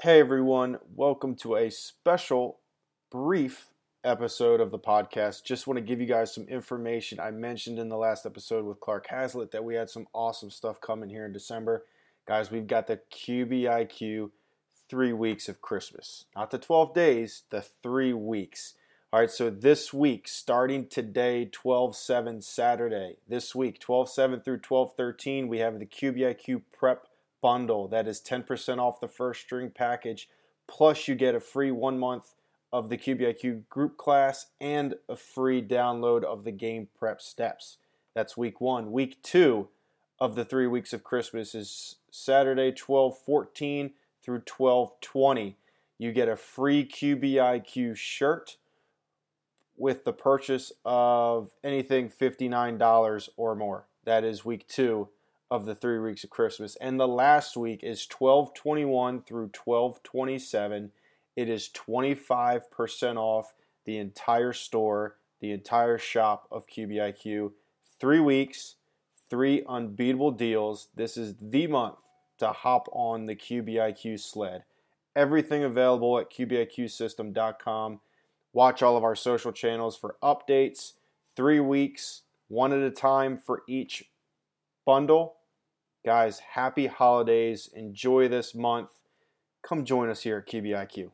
Hey everyone, welcome to a special, brief episode of the podcast. Just want to give you guys some information. I mentioned in the last episode with Clark Hazlitt that we had some awesome stuff coming here in December. Guys, we've got the QBIQ three weeks of Christmas. Not the 12 days, the three weeks. All right, so this week, starting today, 12 7 Saturday, this week, 12 7 through 12 13, we have the QBIQ Prep Bundle. That is 10% off the first string package, plus you get a free one month of the QBIQ group class and a free download of the game prep steps. That's week one. Week two of the three weeks of Christmas is Saturday, 12 14 through 12 20. You get a free QBIQ shirt with the purchase of anything $59 or more. That is week two of the three weeks of Christmas. And the last week is 1221 through 1227. It is 25% off the entire store, the entire shop of QBIQ. Three weeks, three unbeatable deals. This is the month to hop on the QBIQ sled. Everything available at QBIQsystem.com. Watch all of our social channels for updates. Three weeks, one at a time for each bundle. Guys, happy holidays. Enjoy this month. Come join us here at QBIQ.